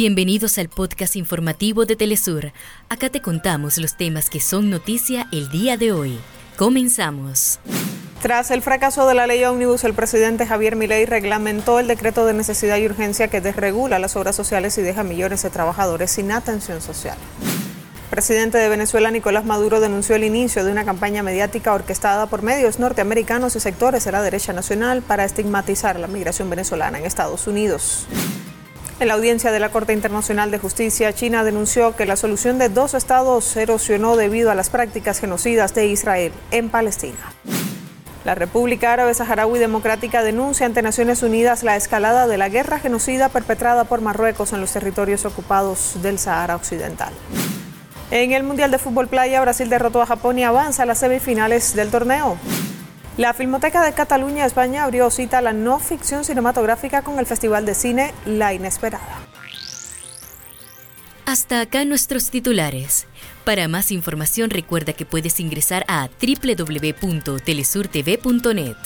Bienvenidos al podcast informativo de Telesur. Acá te contamos los temas que son noticia el día de hoy. Comenzamos. Tras el fracaso de la ley ómnibus, el presidente Javier Milei reglamentó el decreto de necesidad y urgencia que desregula las obras sociales y deja millones de trabajadores sin atención social. El presidente de Venezuela, Nicolás Maduro, denunció el inicio de una campaña mediática orquestada por medios norteamericanos y sectores de la derecha nacional para estigmatizar la migración venezolana en Estados Unidos. En la audiencia de la Corte Internacional de Justicia, China denunció que la solución de dos estados erosionó debido a las prácticas genocidas de Israel en Palestina. La República Árabe Saharaui Democrática denuncia ante Naciones Unidas la escalada de la guerra genocida perpetrada por Marruecos en los territorios ocupados del Sahara Occidental. En el Mundial de Fútbol Playa, Brasil derrotó a Japón y avanza a las semifinales del torneo. La Filmoteca de Cataluña, España, abrió cita a la no ficción cinematográfica con el Festival de Cine La Inesperada. Hasta acá nuestros titulares. Para más información recuerda que puedes ingresar a www.telesurtv.net.